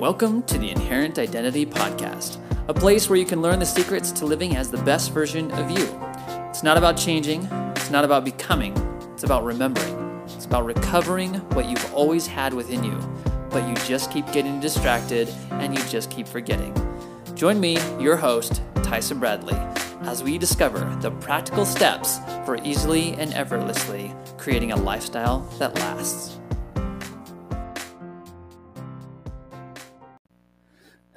Welcome to the Inherent Identity Podcast, a place where you can learn the secrets to living as the best version of you. It's not about changing, it's not about becoming, it's about remembering. It's about recovering what you've always had within you, but you just keep getting distracted and you just keep forgetting. Join me, your host, Tyson Bradley, as we discover the practical steps for easily and effortlessly creating a lifestyle that lasts.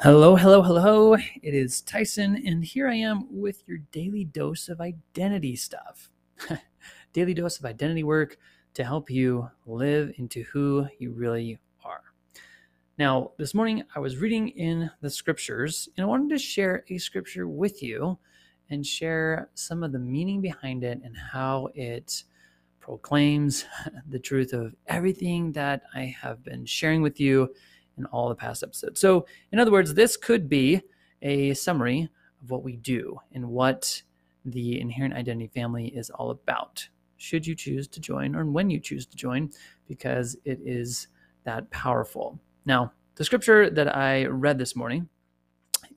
Hello, hello, hello. It is Tyson, and here I am with your daily dose of identity stuff. daily dose of identity work to help you live into who you really are. Now, this morning I was reading in the scriptures, and I wanted to share a scripture with you and share some of the meaning behind it and how it proclaims the truth of everything that I have been sharing with you in all the past episodes. So, in other words, this could be a summary of what we do and what the inherent identity family is all about. Should you choose to join, or when you choose to join, because it is that powerful. Now, the scripture that I read this morning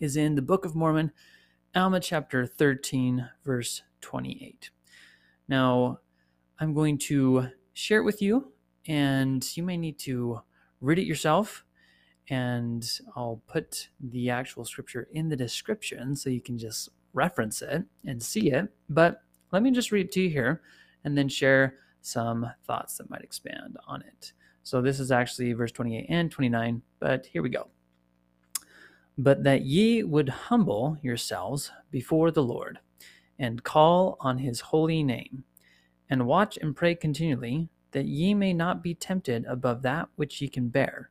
is in the Book of Mormon, Alma chapter 13, verse 28. Now, I'm going to share it with you, and you may need to read it yourself and I'll put the actual scripture in the description so you can just reference it and see it. But let me just read it to you here and then share some thoughts that might expand on it. So this is actually verse 28 and 29, but here we go. But that ye would humble yourselves before the Lord and call on his holy name, and watch and pray continually, that ye may not be tempted above that which ye can bear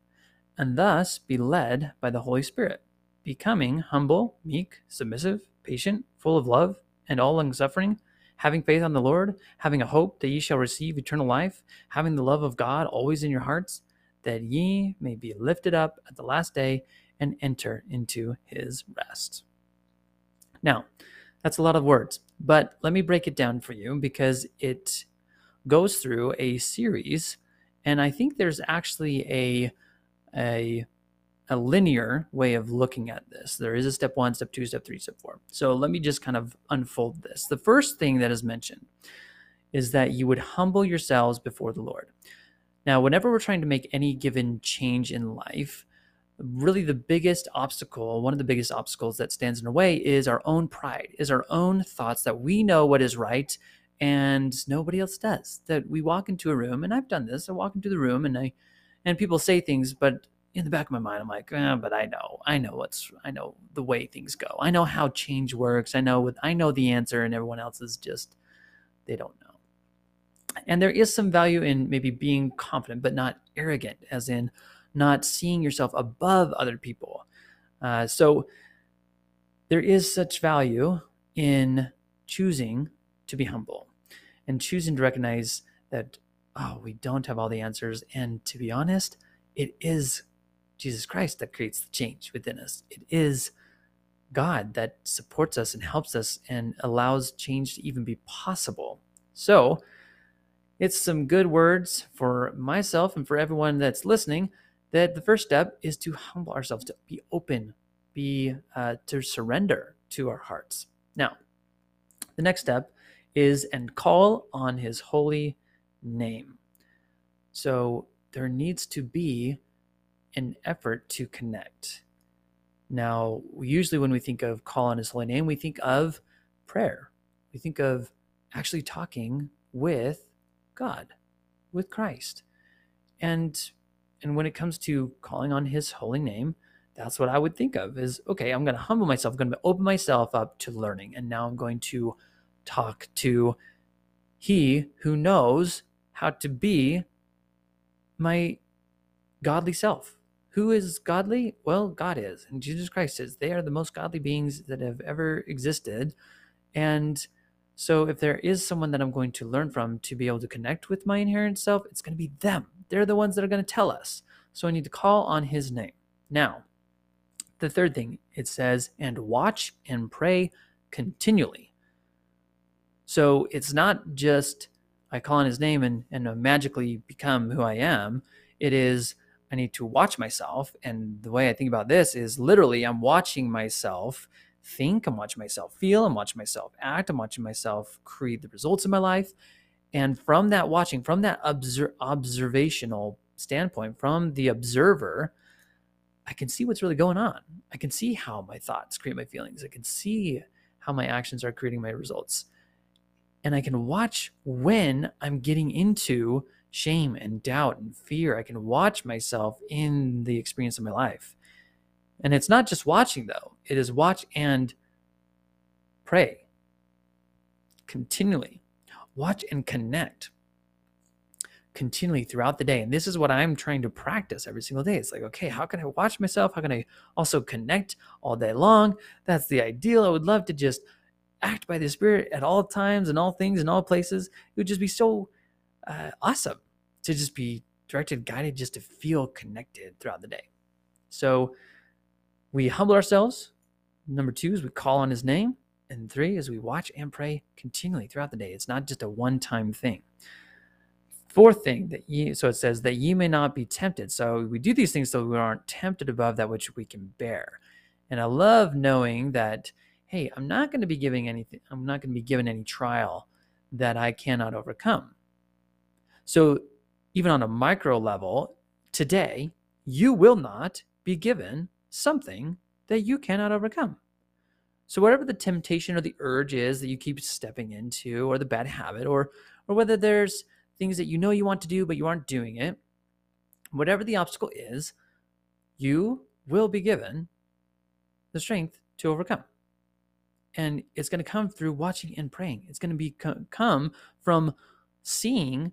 and thus be led by the Holy Spirit, becoming humble, meek, submissive, patient, full of love, and all long suffering, having faith on the Lord, having a hope that ye shall receive eternal life, having the love of God always in your hearts, that ye may be lifted up at the last day and enter into his rest. Now, that's a lot of words, but let me break it down for you because it goes through a series, and I think there's actually a a a linear way of looking at this. There is a step one, step two, step three, step four. So let me just kind of unfold this. The first thing that is mentioned is that you would humble yourselves before the Lord. Now, whenever we're trying to make any given change in life, really the biggest obstacle, one of the biggest obstacles that stands in our way is our own pride, is our own thoughts that we know what is right and nobody else does. That we walk into a room, and I've done this, I walk into the room and I and people say things, but in the back of my mind, I'm like, eh, but I know, I know what's, I know the way things go. I know how change works. I know what, I know the answer, and everyone else is just, they don't know. And there is some value in maybe being confident, but not arrogant, as in not seeing yourself above other people. Uh, so there is such value in choosing to be humble and choosing to recognize that oh, we don't have all the answers. And to be honest, it is Jesus Christ that creates the change within us. It is God that supports us and helps us and allows change to even be possible. So, it's some good words for myself and for everyone that's listening that the first step is to humble ourselves, to be open, be uh, to surrender to our hearts. Now, the next step is and call on his holy name. So there needs to be an effort to connect. Now, usually when we think of call on his holy name, we think of prayer. We think of actually talking with God, with Christ. And and when it comes to calling on his holy name, that's what I would think of is okay, I'm going to humble myself, I'm going to open myself up to learning. And now I'm going to talk to he who knows how to be my godly self. Who is godly? Well, God is, and Jesus Christ is. They are the most godly beings that have ever existed. And so, if there is someone that I'm going to learn from to be able to connect with my inherent self, it's going to be them. They're the ones that are going to tell us. So, I need to call on his name. Now, the third thing it says, and watch and pray continually. So, it's not just I call on his name and, and magically become who I am. It is I need to watch myself. And the way I think about this is literally I'm watching myself think, I'm watching myself feel, I'm watching myself act, I'm watching myself create the results in my life. And from that watching, from that obser- observational standpoint, from the observer, I can see what's really going on. I can see how my thoughts create my feelings. I can see how my actions are creating my results. And I can watch when I'm getting into shame and doubt and fear. I can watch myself in the experience of my life. And it's not just watching, though, it is watch and pray continually. Watch and connect continually throughout the day. And this is what I'm trying to practice every single day. It's like, okay, how can I watch myself? How can I also connect all day long? That's the ideal. I would love to just act by the Spirit at all times and all things and all places. It would just be so uh, awesome to just be directed, guided, just to feel connected throughout the day. So we humble ourselves. Number two is we call on His name. And three is we watch and pray continually throughout the day. It's not just a one time thing. Fourth thing that ye, so it says that ye may not be tempted. So we do these things so we aren't tempted above that which we can bear. And I love knowing that, hey, I'm not going to be giving anything, I'm not going to be given any trial that I cannot overcome. So even on a micro level, today, you will not be given something that you cannot overcome. So whatever the temptation or the urge is that you keep stepping into, or the bad habit, or or whether there's things that you know you want to do, but you aren't doing it, whatever the obstacle is, you will be given the strength to overcome. And it's going to come through watching and praying. It's going to be come from seeing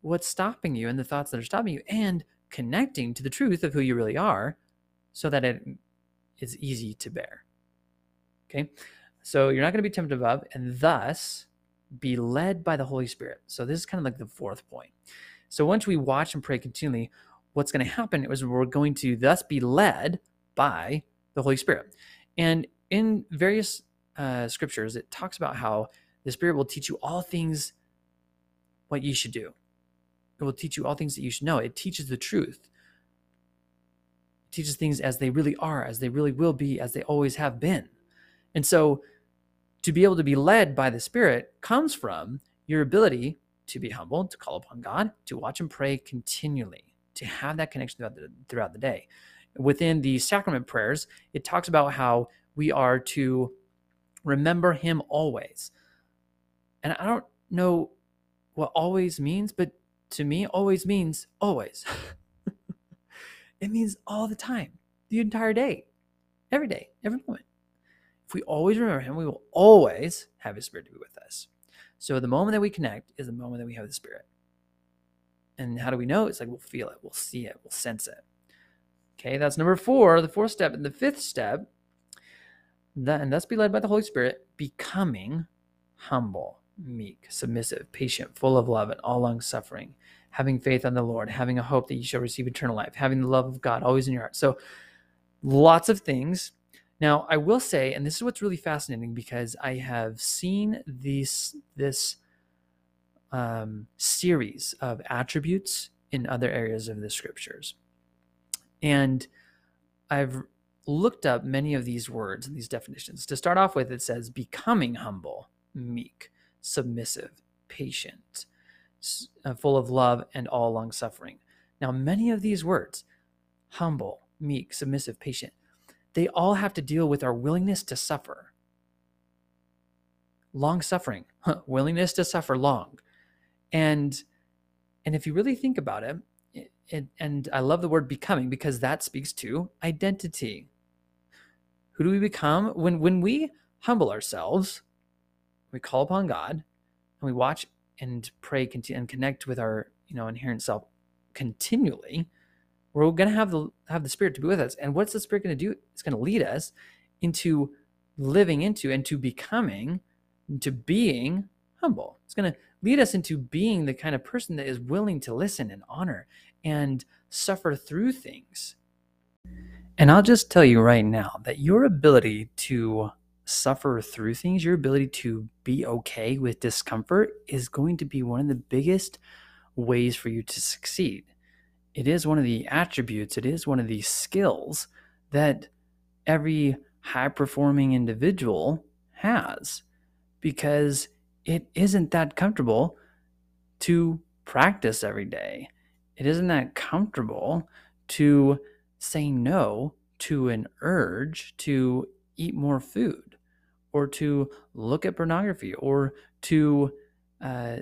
what's stopping you and the thoughts that are stopping you and connecting to the truth of who you really are so that it is easy to bear. Okay? So you're not going to be tempted above, and thus be led by the Holy Spirit. So this is kind of like the fourth point. So once we watch and pray continually, what's going to happen is we're going to thus be led by the Holy Spirit. And in various uh, scriptures, it talks about how the Spirit will teach you all things what you should do. It will teach you all things that you should know. It teaches the truth. It teaches things as they really are, as they really will be, as they always have been. And so to be able to be led by the Spirit comes from your ability to be humble, to call upon God, to watch and pray continually, to have that connection throughout the, throughout the day. Within the sacrament prayers, it talks about how we are to remember Him always. And I don't know what always means, but to me, always means always. it means all the time, the entire day, every day, every moment. If we always remember Him, we will always have His Spirit to be with us. So the moment that we connect is the moment that we have the Spirit. And how do we know? It's like we'll feel it, we'll see it, we'll sense it. Okay, that's number four, the fourth step. And the fifth step, that, and thus be led by the Holy Spirit, becoming humble, meek, submissive, patient, full of love, and all long suffering, having faith on the Lord, having a hope that you shall receive eternal life, having the love of God always in your heart. So lots of things now, I will say, and this is what's really fascinating because I have seen this this um, series of attributes in other areas of the scriptures, and I've looked up many of these words and these definitions. To start off with, it says becoming humble, meek, submissive, patient, uh, full of love, and all long suffering. Now, many of these words, humble, meek, submissive, patient, they all have to deal with our willingness to suffer. Long suffering, willingness to suffer long. And and if you really think about it, it, it, and I love the word becoming because that speaks to identity. Who do we become? When when we humble ourselves, we call upon God, and we watch and pray and connect with our you know inherent self continually we're going to have the have the spirit to be with us. And what's the spirit going to do? It's going to lead us into living into and to becoming into being humble. It's going to lead us into being the kind of person that is willing to listen and honor and suffer through things and i'll just tell you right now that your ability to suffer through things your ability to be okay with discomfort is going to be one of the biggest ways for you to succeed it is one of the attributes, it is one of the skills that every high performing individual has because it isn't that comfortable to practice every day. It isn't that comfortable to say no to an urge to eat more food or to look at pornography or to uh,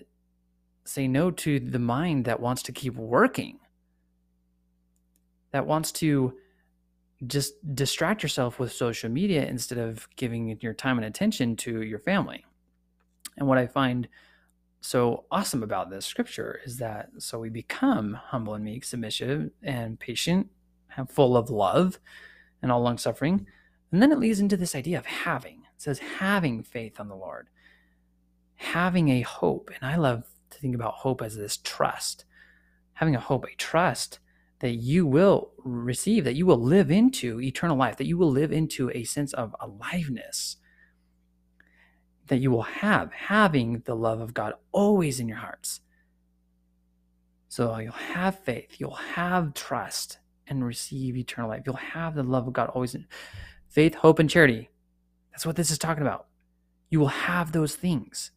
say no to the mind that wants to keep working, that wants to just distract yourself with social media instead of giving your time and attention to your family. And what I find so awesome about this scripture is that so we become humble and meek, submissive, and patient, full of love and all long suffering. And then it leads into this idea of having. It says having faith on the Lord, having a hope. And I love to think about hope as this trust, having a hope, a trust that you will receive, that you will live into eternal life, that you will live into a sense of aliveness that you will have, having the love of God always in your hearts. So you'll have faith, you'll have trust, and receive eternal life. You'll have the love of God always in faith, hope, and charity. That's what this is talking about. You will have those things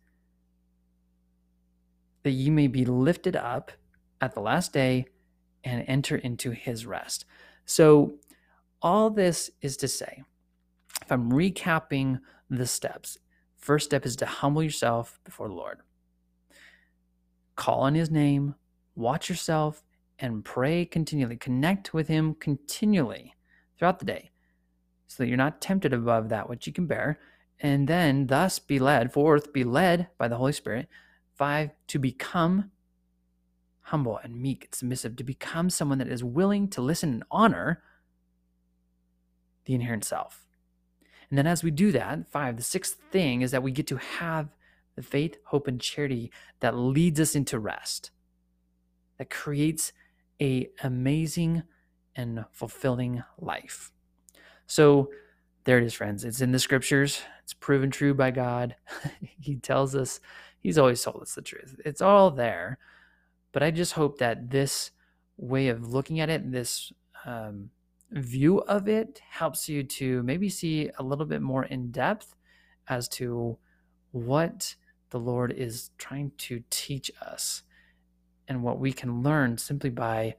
that you may be lifted up at the last day and enter into his rest. So, all this is to say, if I'm recapping the steps, First step is to humble yourself before the Lord. Call on his name, watch yourself, and pray continually. Connect with him continually throughout the day so that you're not tempted above that which you can bear. And then, thus, be led. Fourth, be led by the Holy Spirit. Five, to become humble and meek and submissive, to become someone that is willing to listen and honor the inherent self. And then as we do that, five, the sixth thing is that we get to have the faith, hope, and charity that leads us into rest, that creates a amazing and fulfilling life. So there it is, friends. It's in the scriptures. It's proven true by God. he tells us, He's always told us the truth. It's all there. But I just hope that this way of looking at it, this um, view of it helps you to maybe see a little bit more in depth as to what the Lord is trying to teach us and what we can learn simply by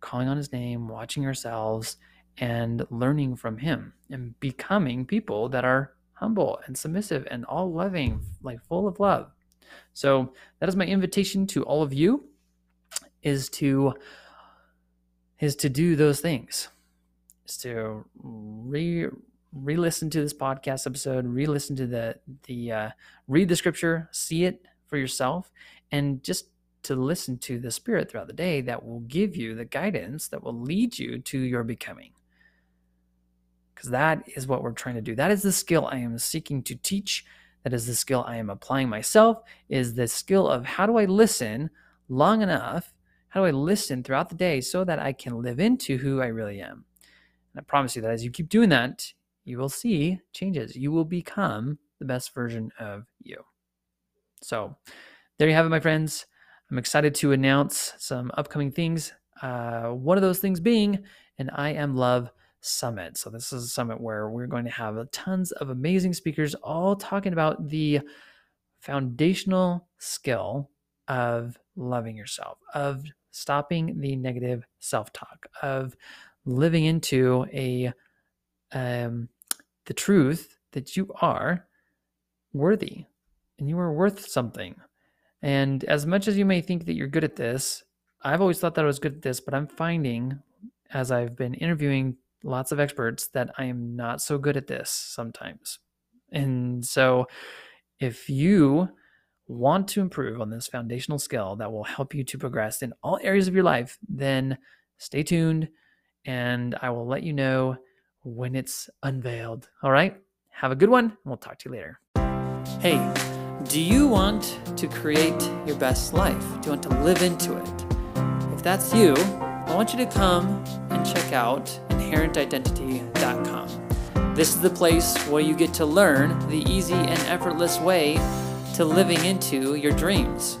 calling on his name, watching ourselves, and learning from him and becoming people that are humble and submissive and all loving, like full of love. So that is my invitation to all of you is to is to do those things. Is to re re-listen to this podcast episode, re-listen to the the uh, read the scripture, see it for yourself, and just to listen to the Spirit throughout the day that will give you the guidance that will lead you to your becoming. Because that is what we're trying to do. That is the skill I am seeking to teach. That is the skill I am applying myself. Is the skill of how do I listen long enough how do I listen throughout the day so that I can live into who I really am? And I promise you that as you keep doing that, you will see changes. You will become the best version of you. So, there you have it, my friends. I'm excited to announce some upcoming things. Uh, one of those things being an I Am Love Summit. So, this is a summit where we're going to have tons of amazing speakers all talking about the foundational skill of loving yourself, of stopping the negative self-talk of living into a um, the truth that you are worthy and you are worth something. And as much as you may think that you're good at this, I've always thought that I was good at this, but I'm finding as I've been interviewing lots of experts that I am not so good at this sometimes. And so if you want to improve on this foundational skill that will help you to progress in all areas of your life, then stay tuned and I will let you know when it's unveiled. All right? Have a good one, and we'll talk to you later. Hey, do you want to create your best life? Do you want to live into it? If that's you, I want you to come and check out inherentidentity.com. This is the place where you get to learn the easy and effortless way to living into your dreams.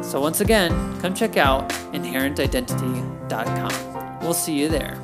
So, once again, come check out inherentidentity.com. We'll see you there.